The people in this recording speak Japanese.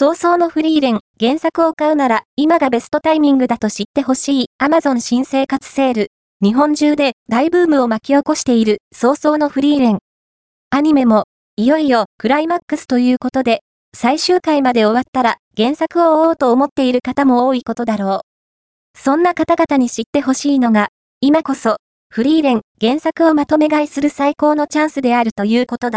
早々のフリーレン、原作を買うなら、今がベストタイミングだと知ってほしい、Amazon 新生活セール。日本中で大ブームを巻き起こしている、早々のフリーレン。アニメも、いよいよ、クライマックスということで、最終回まで終わったら、原作を追おうと思っている方も多いことだろう。そんな方々に知ってほしいのが、今こそ、フリーレン、原作をまとめ買いする最高のチャンスであるということだ。